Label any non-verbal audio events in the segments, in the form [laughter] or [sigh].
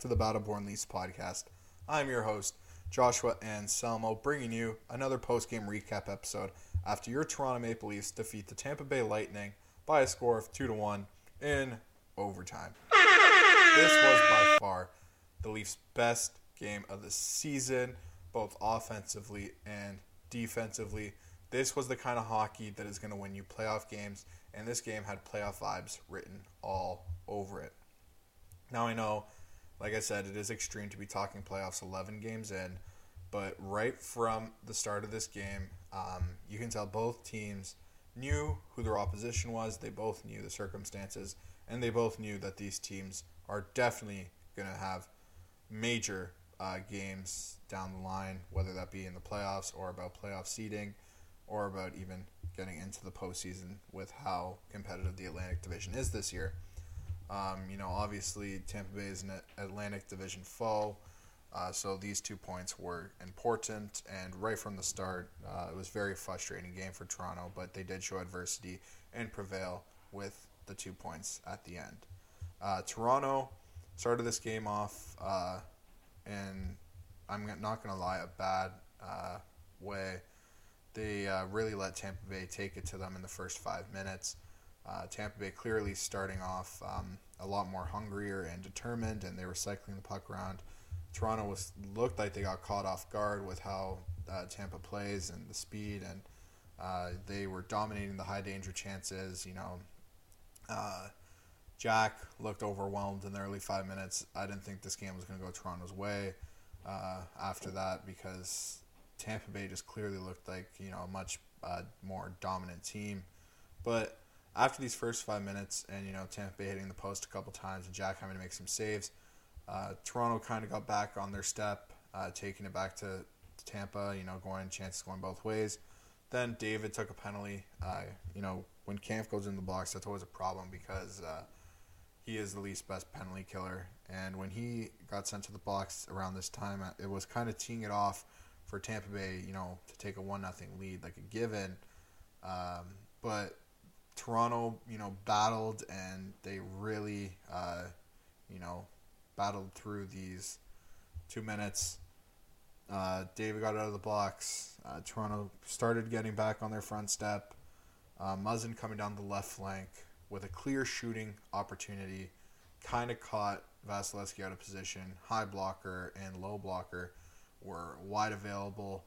to the Battleborn Leafs podcast. I'm your host, Joshua Anselmo, bringing you another post-game recap episode after your Toronto Maple Leafs defeat the Tampa Bay Lightning by a score of 2 to 1 in overtime. This was by far the Leafs' best game of the season, both offensively and defensively. This was the kind of hockey that is going to win you playoff games, and this game had playoff vibes written all over it. Now I know, like I said, it is extreme to be talking playoffs 11 games in, but right from the start of this game, um, you can tell both teams knew who their opposition was, they both knew the circumstances, and they both knew that these teams are definitely going to have major uh, games down the line, whether that be in the playoffs or about playoff seeding or about even getting into the postseason with how competitive the Atlantic Division is this year. Um, you know, obviously Tampa Bay is an Atlantic Division foe, uh, so these two points were important. And right from the start, uh, it was very frustrating game for Toronto, but they did show adversity and prevail with the two points at the end. Uh, Toronto started this game off, uh, and I'm not going to lie, a bad uh, way. They uh, really let Tampa Bay take it to them in the first five minutes. Uh, Tampa Bay clearly starting off um, a lot more hungrier and determined, and they were cycling the puck around. Toronto was looked like they got caught off guard with how uh, Tampa plays and the speed, and uh, they were dominating the high danger chances. You know, uh, Jack looked overwhelmed in the early five minutes. I didn't think this game was going to go Toronto's way uh, after that because Tampa Bay just clearly looked like you know a much uh, more dominant team, but after these first five minutes, and you know Tampa Bay hitting the post a couple times and Jack having to make some saves, uh, Toronto kind of got back on their step, uh, taking it back to, to, Tampa. You know, going chances going both ways. Then David took a penalty. Uh, you know, when Kampf goes in the box, that's always a problem because uh, he is the least best penalty killer. And when he got sent to the box around this time, uh, it was kind of teeing it off for Tampa Bay. You know, to take a one nothing lead, like a given. Um, but Toronto, you know, battled and they really, uh, you know, battled through these two minutes. Uh, David got out of the box. Uh, Toronto started getting back on their front step. Uh, Muzzin coming down the left flank with a clear shooting opportunity, kind of caught Vasilevskiy out of position. High blocker and low blocker were wide available.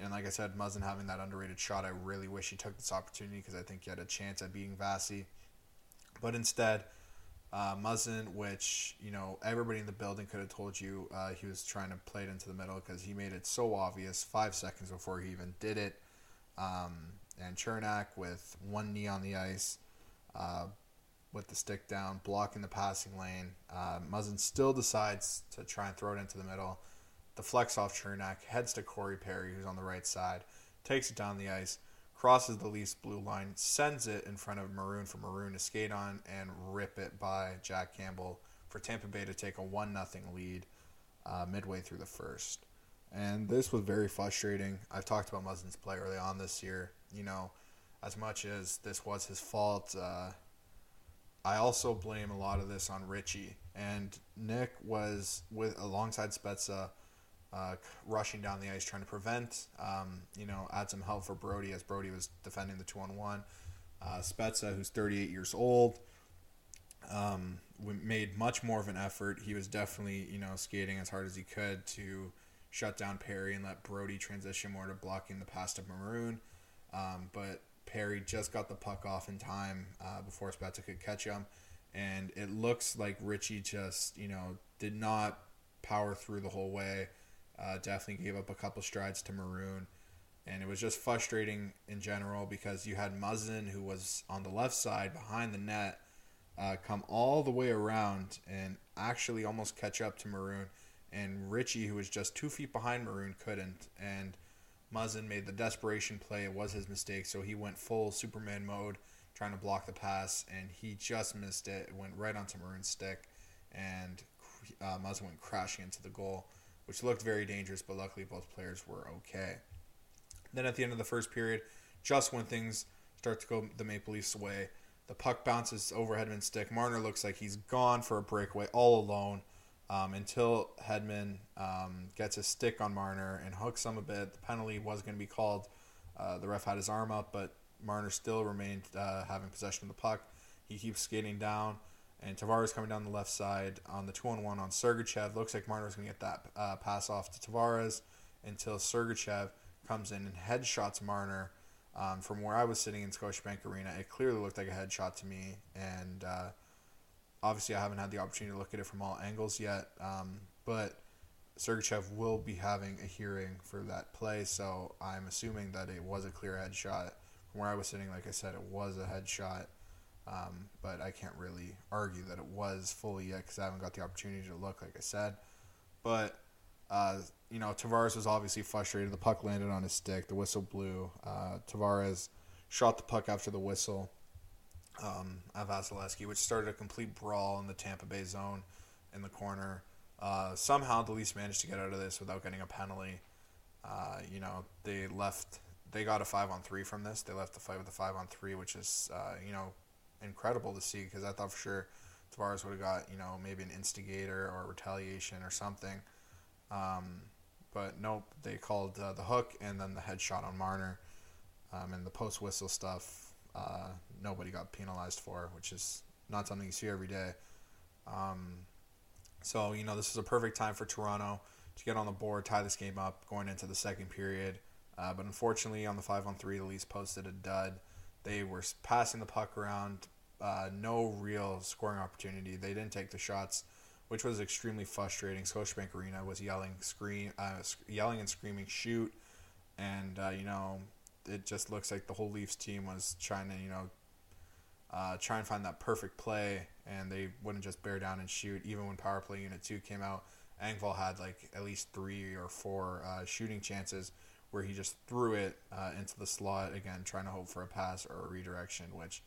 And like I said, Muzzin having that underrated shot, I really wish he took this opportunity because I think he had a chance at beating Vasi. But instead, uh, Muzzin, which you know everybody in the building could have told you uh, he was trying to play it into the middle because he made it so obvious five seconds before he even did it. Um, and Cernak with one knee on the ice, uh, with the stick down, blocking the passing lane. Uh, Muzzin still decides to try and throw it into the middle the flex off Cernak, heads to Corey Perry, who's on the right side, takes it down the ice, crosses the Leafs blue line, sends it in front of Maroon for Maroon to skate on and rip it by Jack Campbell for Tampa Bay to take a 1 0 lead uh, midway through the first. And this was very frustrating. I've talked about Muzzin's play early on this year. You know, as much as this was his fault, uh, I also blame a lot of this on Ritchie. And Nick was with alongside Spezza uh, rushing down the ice trying to prevent, um, you know, add some help for Brodie as Brodie was defending the two on one. Uh, Spezza, who's 38 years old, um, made much more of an effort. He was definitely, you know, skating as hard as he could to shut down Perry and let Brody transition more to blocking the pass to Maroon. Um, but Perry just got the puck off in time uh, before Spezza could catch him. And it looks like Ritchie just, you know, did not power through the whole way. Uh, definitely gave up a couple strides to Maroon. And it was just frustrating in general because you had Muzzin, who was on the left side behind the net, uh, come all the way around and actually almost catch up to Maroon. And Ritchie, who was just two feet behind Maroon, couldn't. And Muzzin made the desperation play. It was his mistake, so he went full Superman mode trying to block the pass, and he just missed it. It went right onto Maroon's stick, and uh, Muzzin went crashing into the goal which looked very dangerous, but luckily both players were okay. Then at the end of the first period, just when things start to go the Maple Leafs' way, the puck bounces over Hedman's stick. Marner looks like he's gone for a breakaway all alone. um, until Hedman um, gets a stick on Marner and hooks him a bit. The penalty was going to be called. Uh, the ref had his arm up, but Marner still remained uh, having possession of the puck. He keeps skating down, and Tavares coming down the left side on the two on one on Sergachev. Looks like Marner's going to get that uh, pass off to Tavares until Sergachev comes in and headshots Marner. Um, from where I was sitting in Scotiabank Arena, it clearly looked like a headshot to me, and uh, obviously I haven't had the opportunity to look at it from all angles yet. Um, but Sergachev will be having a hearing for that play, so I'm assuming that it was a clear headshot. From where I was sitting, like I said, it was a headshot, um, but I can't really argue that it was fully yet because I haven't got the opportunity to look, like I said. But uh, you know, Tavares was obviously frustrated. The puck landed on his stick. The whistle blew. Uh, Tavares shot the puck after the whistle um, at Vasilevskiy, which started a complete brawl in the Tampa Bay zone in the corner. Uh, somehow, the Leafs managed to get out of this without getting a penalty. Uh, you know, they left. They got a five on three from this. They left the fight with a five on three, which is uh, you know incredible to see because I thought for sure Tavares would have got you know maybe an instigator or retaliation or something. Um, but nope, they called uh, the hook and then the headshot on Marner, um, and the post whistle stuff. Uh, nobody got penalized for, which is not something you see every day. Um, so you know this is a perfect time for Toronto to get on the board, tie this game up, going into the second period. Uh, but unfortunately, on the five on three, the Leafs posted a dud. They were passing the puck around, uh, no real scoring opportunity. They didn't take the shots which was extremely frustrating. Scotiabank Arena was yelling, scream, uh, yelling and screaming, shoot, and uh, you know, it just looks like the whole Leafs team was trying to, you know, uh, try and find that perfect play, and they wouldn't just bear down and shoot. Even when power play unit two came out, Engvall had like at least three or four uh, shooting chances where he just threw it uh, into the slot again, trying to hope for a pass or a redirection, which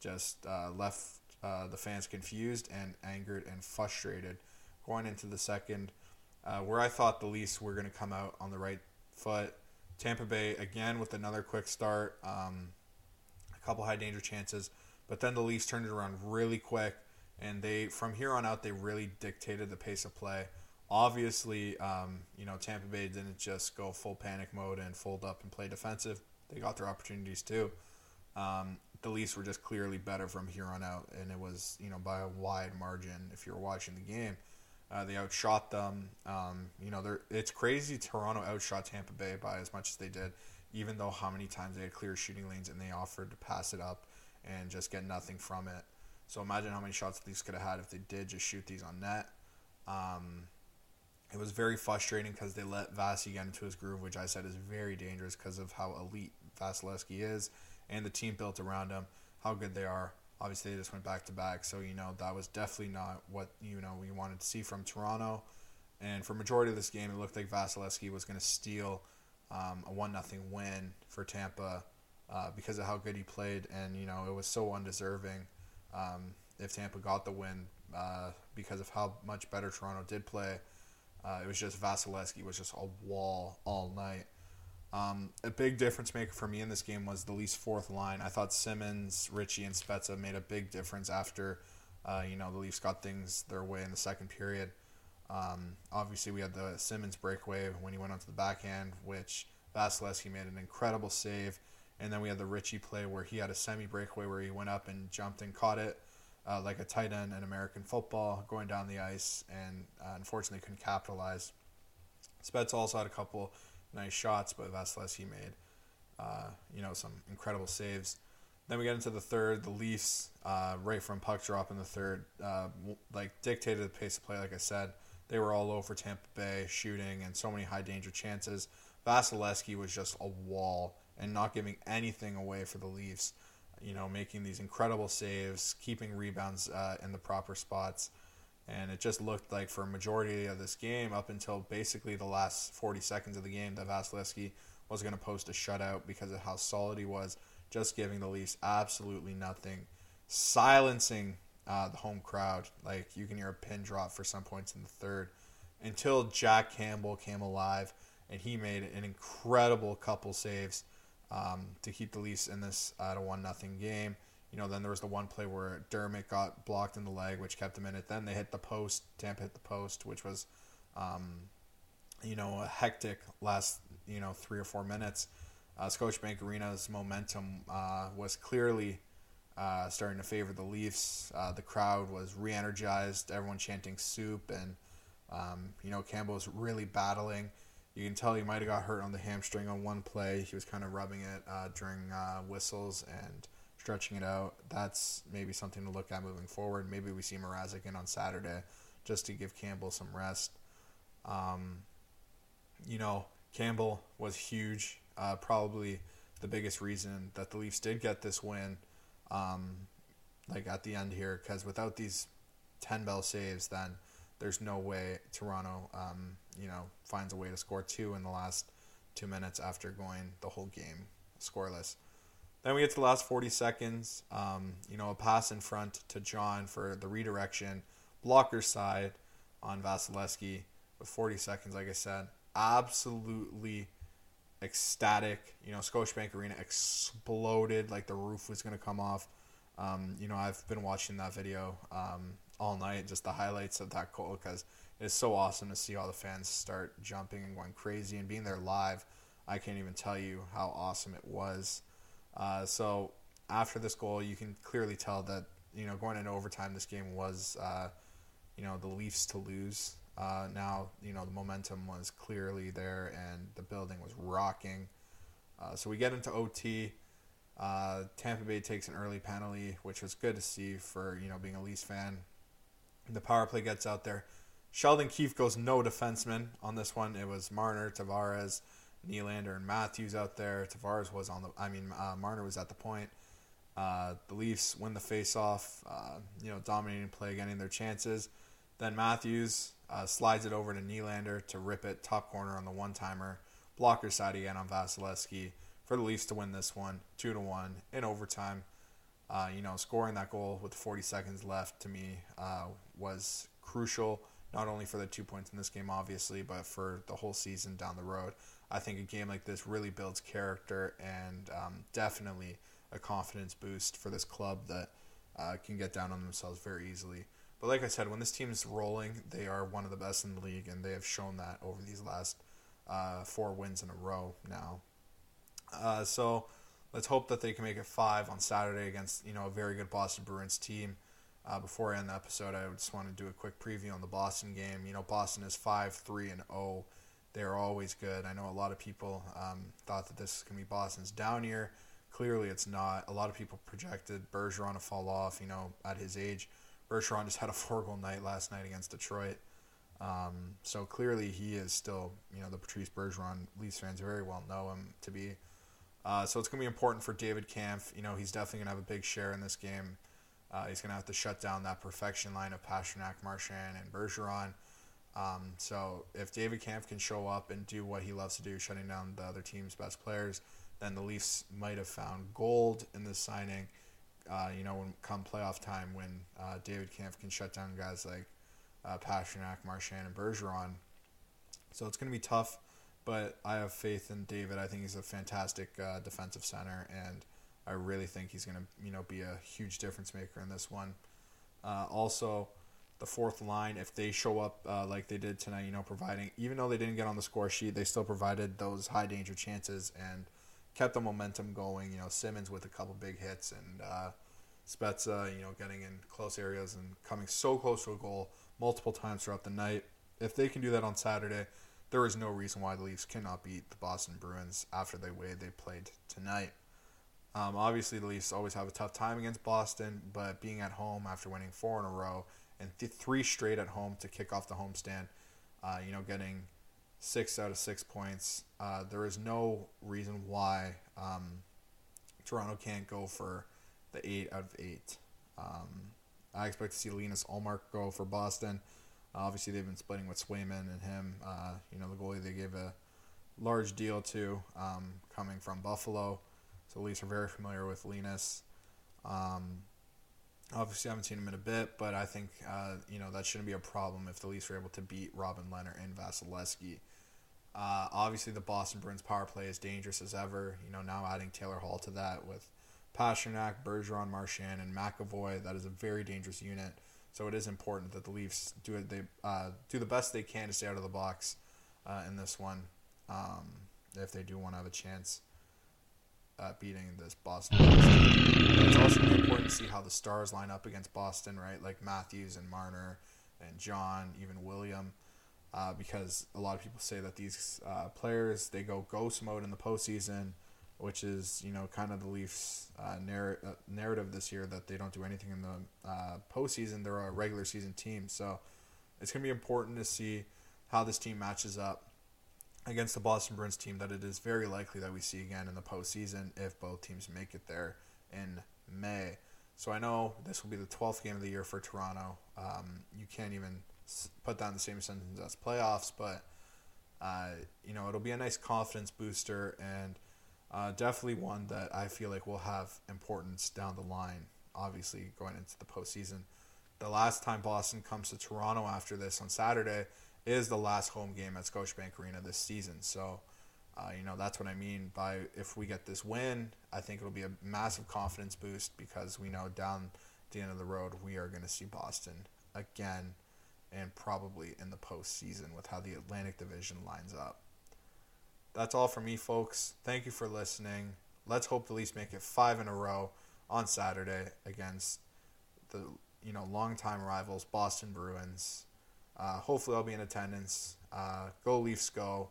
just uh, left uh, the fans confused and angered and frustrated going into the second, uh, where I thought the Leafs were going to come out on the right foot. Tampa Bay again with another quick start, um, a couple high danger chances, but then the Leafs turned it around really quick, and they from here on out they really dictated the pace of play. Obviously, um, you know Tampa Bay didn't just go full panic mode and fold up and play defensive. They got their opportunities too. Um, the Leafs were just clearly better from here on out, and it was you know by a wide margin. If you were watching the game, uh, they outshot them. Um, you know, it's crazy. Toronto outshot Tampa Bay by as much as they did, even though how many times they had clear shooting lanes and they offered to pass it up and just get nothing from it. So imagine how many shots the Leafs could have had if they did just shoot these on net. Um, it was very frustrating because they let Vasi get into his groove, which I said is very dangerous because of how elite Vasilevskiy is and the team built around him, how good they are. Obviously, they just went back to back, so you know that was definitely not what you know we wanted to see from Toronto. And for majority of this game, it looked like Vasilevskiy was going to steal um, a one nothing win for Tampa uh, because of how good he played, and you know it was so undeserving. Um, if Tampa got the win uh, because of how much better Toronto did play, uh, it was just Vasilevskiy was just a wall all night. Um, a big difference maker for me in this game was the Leafs fourth line. I thought Simmonds, Ritchie, and Spezza made a big difference after, uh, you know, the Leafs got things their way in the second period. Um, obviously, we had the Simmonds breakaway when he went onto the backhand, which Vasilevskiy made an incredible save. And then we had the Ritchie play where he had a semi breakaway where he went up and jumped and caught it uh, like a tight end in American football going down the ice and uh, unfortunately couldn't capitalize. Spets also had a couple nice shots, but Vasilevskiy made uh, you know some incredible saves. Then we get into the third. The Leafs, uh, right from puck drop in the third, uh, like dictated the pace of play. Like I said, they were all over Tampa Bay shooting and so many high danger chances. Vasilevskiy was just a wall and not giving anything away for the Leafs. You know, making these incredible saves, keeping rebounds uh, in the proper spots and it just looked like for a majority of this game, up until basically the last 40 seconds of the game, that Vasilevskiy was going to post a shutout because of how solid he was, just giving the Leafs absolutely nothing, silencing uh, the home crowd. Like you can hear a pin drop for some points in the third, until Jack Campbell came alive and he made an incredible couple saves um, to keep the Leafs in this at a one nothing game. You know, then there was the one play where Dermott got blocked in the leg, which kept him in it. Then they hit the post. Tampa hit the post, which was, um, you know, a hectic last you know three or four minutes. Uh, Scotiabank Arena's momentum uh, was clearly uh, starting to favor the Leafs. Uh, the crowd was re-energized. Everyone chanting "soup," and um, you know Campbell was really battling. You can tell he might have got hurt on the hamstring on one play. He was kind of rubbing it uh, during uh, whistles and stretching it out. That's maybe something to look at moving forward. Maybe we see Mrazek in on Saturday just to give Campbell some rest. Um, you know, Campbell was huge. Uh, probably the biggest reason that the Leafs did get this win, um, like at the end here, because without these 10 bell saves, then there's no way Toronto, um, you know, finds a way to score two in the last two minutes after going the whole game scoreless. Then we get to the last 40 seconds. Um, you know, a pass in front to John for the redirection, blocker side on Vasilevskiy with 40 seconds, like I said absolutely ecstatic. You know, Scotiabank Arena exploded like the roof was going to come off. Um, you know, I've been watching that video um, all night, just the highlights of that goal, because it's so awesome to see all the fans start jumping and going crazy and being there live. I can't even tell you how awesome it was. Uh, so after this goal, you can clearly tell that you know going into overtime, this game was uh, you know the Leafs to lose. Uh, now, you know, the momentum was clearly there and the building was rocking. Uh, so we get into OT. Uh, Tampa Bay takes an early penalty, which was good to see for, you know, being a Leafs fan. The power play gets out there. Sheldon Keefe goes no defenseman on this one. It was Marner, Tavares, Nylander, and Matthews out there. Tavares was on the, I mean, uh, Marner was at the point. Uh, the Leafs win the face-off, uh, you know, dominating play, getting their chances. Then Matthews uh, slides it over to Nylander to rip it top corner on the one timer. Blocker side again on Vasilevskiy for the Leafs to win this one, two to one in overtime. Uh, you know, scoring that goal with 40 seconds left to me uh, was crucial, not only for the two points in this game, obviously, but for the whole season down the road. I think a game like this really builds character and um, definitely a confidence boost for this club that uh, can get down on themselves very easily. But like I said, when this team is rolling, they are one of the best in the league, and they have shown that over these last uh, four wins in a row now. Uh, so let's hope that they can make it five on Saturday against you know a very good Boston Bruins team. Uh, before I end the episode, I just want to do a quick preview on the Boston game. You know, Boston is five, three, and zero. Oh. They are always good. I know a lot of people um, thought that this is going to be Boston's down year. Clearly, it's not. A lot of people projected Bergeron to fall off. You know, at his age. Bergeron just had a [laughs] four goal night last night against Detroit. Um, so clearly he is still, you know, the Patrice Bergeron Leafs fans very well know him to be. Uh, so it's going to be important for David Kampf. You know, he's definitely going to have a big share in this game. Uh, he's going to have to shut down that perfection line of Pastrnak, Marchand, and Bergeron. Um, so if David Kampf can show up and do what he loves to do, shutting down the other team's best players, then the Leafs might have found gold in this signing uh, you know, when come playoff time, when uh, David Kampf can shut down guys like uh, Pastrnak, Marchand, and Bergeron. So it's going to be tough, but I have faith in David. I think he's a fantastic uh, defensive center, and I really think he's going to, you know, be a huge difference maker in this one. Uh, also, the fourth line, if they show up uh, like they did tonight, you know, providing, even though they didn't get on the score sheet, they still provided those high danger chances and – kept the momentum going. You know, Simmonds with a couple big hits and uh, Spezza, you know, getting in close areas and coming so close to a goal multiple times throughout the night. If they can do that on Saturday, there is no reason why the Leafs cannot beat the Boston Bruins after the way they played tonight. Um, obviously, the Leafs always have a tough time against Boston, but being at home after winning four in a row and th- three straight at home to kick off the homestand, uh, you know, getting six out of six points. Uh, there is no reason why um, Toronto can't go for the eight out of eight. Um, I expect to see Linus Ullmark go for Boston. Uh, obviously, they've been splitting with Swayman and him. Uh, you know, the goalie they gave a large deal to um, coming from Buffalo. So at least are very familiar with Linus. Um, obviously, I haven't seen him in a bit, but I think uh, you know that shouldn't be a problem if the Leafs are able to beat Robin Lehner and Vasilevskiy. Uh, obviously, the Boston Bruins power play is dangerous as ever. You know, now adding Taylor Hall to that with Pastrnak, Bergeron, Marchand, and McAvoy. That is a very dangerous unit. So it is important that the Leafs do it. They uh, do the best they can to stay out of the box uh, in this one, um, if they do want to have a chance at beating this Boston. It's also important to see how the Stars line up against Boston, right? Like Matthews and Marner and John, even William. Uh, because a lot of people say that these uh, players they go ghost mode in the postseason, which is you know kind of the Leafs' uh, narr- uh, narrative this year that they don't do anything in the uh, postseason. They're a regular season team, so it's gonna be important to see how this team matches up against the Boston Bruins team that it is very likely that we see again in the postseason if both teams make it there in May. So I know this will be the 12th game of the year for Toronto. Um, you can't even put that in the same sentence as playoffs, but uh, you know it'll be a nice confidence booster and uh, definitely one that I feel like will have importance down the line. Obviously, going into the postseason, the last time Boston comes to Toronto after this on Saturday is the last home game at Scotiabank Arena this season. So. Uh, you know that's what I mean by if we get this win, I think it'll be a massive confidence boost because we know down the end of the road we are going to see Boston again and probably in the postseason with how the Atlantic Division lines up. That's all for me, folks. Thank you for listening. Let's hope the Leafs make it five in a row on Saturday against the you know longtime rivals Boston Bruins. Uh, hopefully, I'll be in attendance. Uh, go Leafs, go!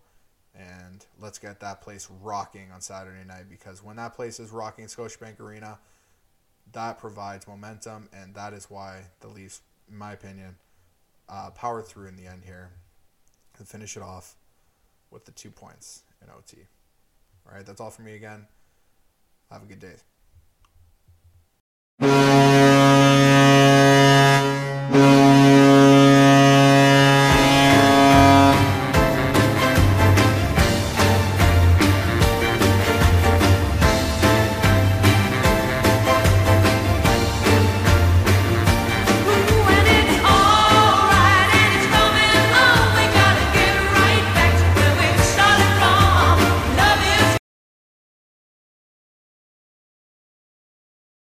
And let's get that place rocking on Saturday night because when that place is rocking, Scotiabank Arena, that provides momentum, and that is why the Leafs, in my opinion, uh, power through in the end here and finish it off with the two points in OT. All right, that's all for me again. Have a good day.